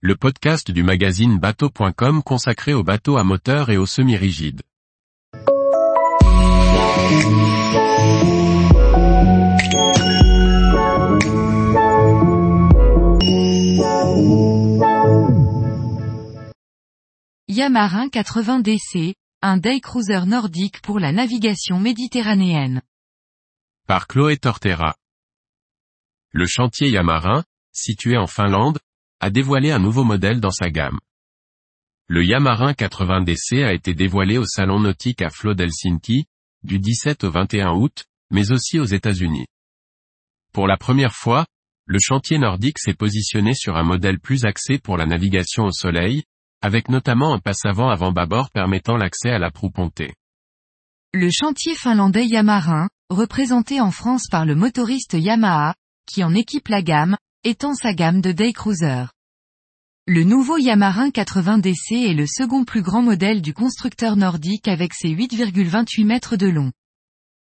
le podcast du magazine bateau.com consacré aux bateaux à moteur et aux semi-rigides. Yamarin 80 DC, un day cruiser nordique pour la navigation méditerranéenne. Par Chloé Tortera. Le chantier Yamarin, situé en Finlande, a dévoilé un nouveau modèle dans sa gamme. Le Yamarin 80 DC a été dévoilé au salon nautique à Flot d'Helsinki, du 17 au 21 août, mais aussi aux États-Unis. Pour la première fois, le chantier nordique s'est positionné sur un modèle plus axé pour la navigation au soleil, avec notamment un passe-avant avant bâbord permettant l'accès à la proue pontée. Le chantier finlandais Yamarin, représenté en France par le motoriste Yamaha, qui en équipe la gamme, étend sa gamme de day cruiser. Le nouveau Yamarin 80 DC est le second plus grand modèle du constructeur nordique avec ses 8,28 mètres de long.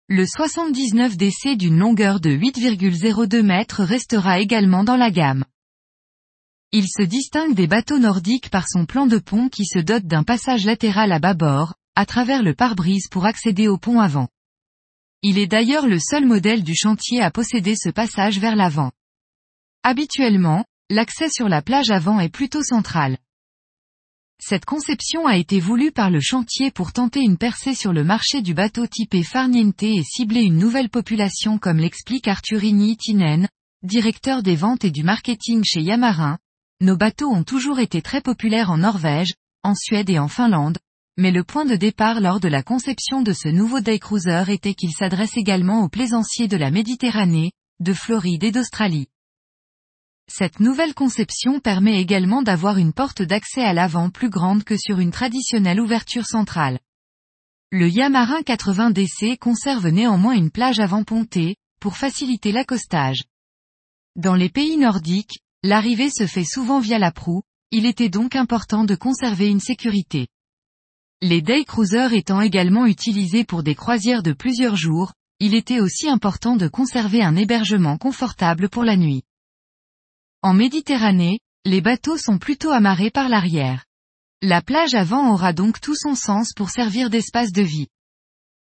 Le 79 DC d'une longueur de 8,02 mètres restera également dans la gamme. Il se distingue des bateaux nordiques par son plan de pont qui se dote d'un passage latéral à bâbord, à travers le pare-brise pour accéder au pont avant. Il est d'ailleurs le seul modèle du chantier à posséder ce passage vers l'avant. Habituellement, l'accès sur la plage avant est plutôt central. Cette conception a été voulue par le chantier pour tenter une percée sur le marché du bateau typé Farniente et cibler une nouvelle population comme l'explique Arthurini Itinen, directeur des ventes et du marketing chez Yamarin, nos bateaux ont toujours été très populaires en Norvège, en Suède et en Finlande, mais le point de départ lors de la conception de ce nouveau day cruiser était qu'il s'adresse également aux plaisanciers de la Méditerranée, de Floride et d'Australie. Cette nouvelle conception permet également d'avoir une porte d'accès à l'avant plus grande que sur une traditionnelle ouverture centrale. Le Yamarin 80 DC conserve néanmoins une plage avant pontée, pour faciliter l'accostage. Dans les pays nordiques, L'arrivée se fait souvent via la proue, il était donc important de conserver une sécurité. Les day cruisers étant également utilisés pour des croisières de plusieurs jours, il était aussi important de conserver un hébergement confortable pour la nuit. En Méditerranée, les bateaux sont plutôt amarrés par l'arrière. La plage avant aura donc tout son sens pour servir d'espace de vie.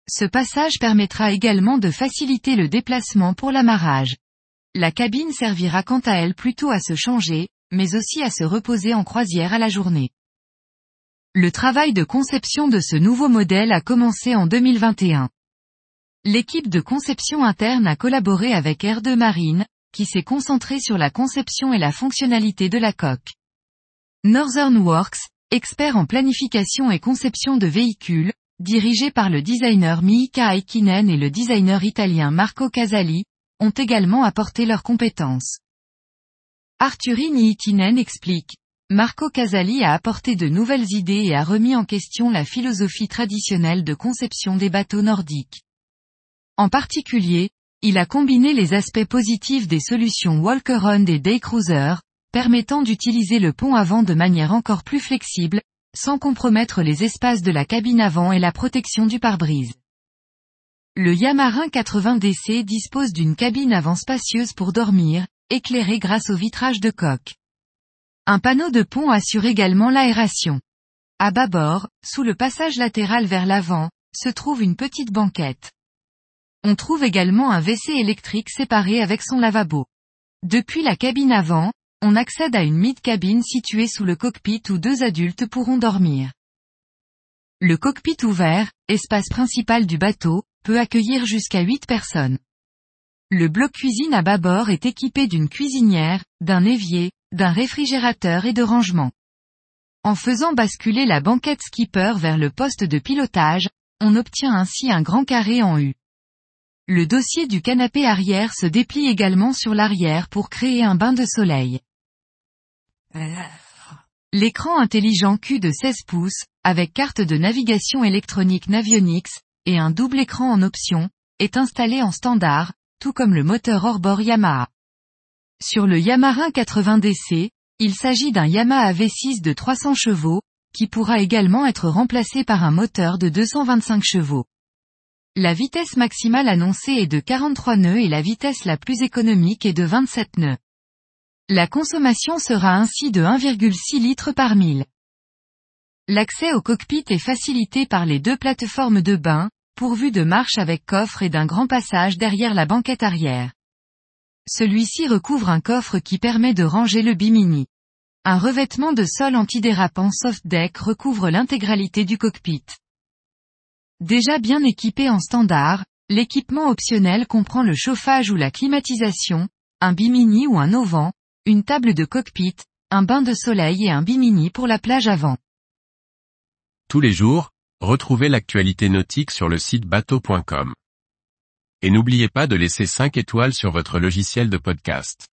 Ce passage permettra également de faciliter le déplacement pour l'amarrage. La cabine servira quant à elle plutôt à se changer, mais aussi à se reposer en croisière à la journée. Le travail de conception de ce nouveau modèle a commencé en 2021. L'équipe de conception interne a collaboré avec R2 Marine, qui s'est concentrée sur la conception et la fonctionnalité de la coque. Northern Works, expert en planification et conception de véhicules, dirigé par le designer Miika Aikinen et le designer italien Marco Casali, ont également apporté leurs compétences. Arthurini Itinen explique. Marco Casali a apporté de nouvelles idées et a remis en question la philosophie traditionnelle de conception des bateaux nordiques. En particulier, il a combiné les aspects positifs des solutions Walker-on et Day Cruiser, permettant d'utiliser le pont avant de manière encore plus flexible, sans compromettre les espaces de la cabine avant et la protection du pare-brise. Le Yamarin 80 DC dispose d'une cabine avant spacieuse pour dormir, éclairée grâce au vitrage de coque. Un panneau de pont assure également l'aération. À bâbord, sous le passage latéral vers l'avant, se trouve une petite banquette. On trouve également un WC électrique séparé avec son lavabo. Depuis la cabine avant, on accède à une mid-cabine située sous le cockpit où deux adultes pourront dormir. Le cockpit ouvert, espace principal du bateau, peut accueillir jusqu'à 8 personnes. Le bloc cuisine à bâbord est équipé d'une cuisinière, d'un évier, d'un réfrigérateur et de rangement. En faisant basculer la banquette skipper vers le poste de pilotage, on obtient ainsi un grand carré en U. Le dossier du canapé arrière se déplie également sur l'arrière pour créer un bain de soleil. L'écran intelligent Q de 16 pouces, avec carte de navigation électronique Navionics, et un double écran en option, est installé en standard, tout comme le moteur hors-bord Yamaha. Sur le Yamaha 80 DC, il s'agit d'un Yamaha V6 de 300 chevaux, qui pourra également être remplacé par un moteur de 225 chevaux. La vitesse maximale annoncée est de 43 nœuds et la vitesse la plus économique est de 27 nœuds. La consommation sera ainsi de 1,6 litre par mille. L'accès au cockpit est facilité par les deux plateformes de bain, pourvues de marches avec coffre et d'un grand passage derrière la banquette arrière. Celui-ci recouvre un coffre qui permet de ranger le bimini. Un revêtement de sol antidérapant soft deck recouvre l'intégralité du cockpit. Déjà bien équipé en standard, l'équipement optionnel comprend le chauffage ou la climatisation, un bimini ou un auvent, une table de cockpit, un bain de soleil et un bimini pour la plage avant. Tous les jours, retrouvez l'actualité nautique sur le site bateau.com. Et n'oubliez pas de laisser 5 étoiles sur votre logiciel de podcast.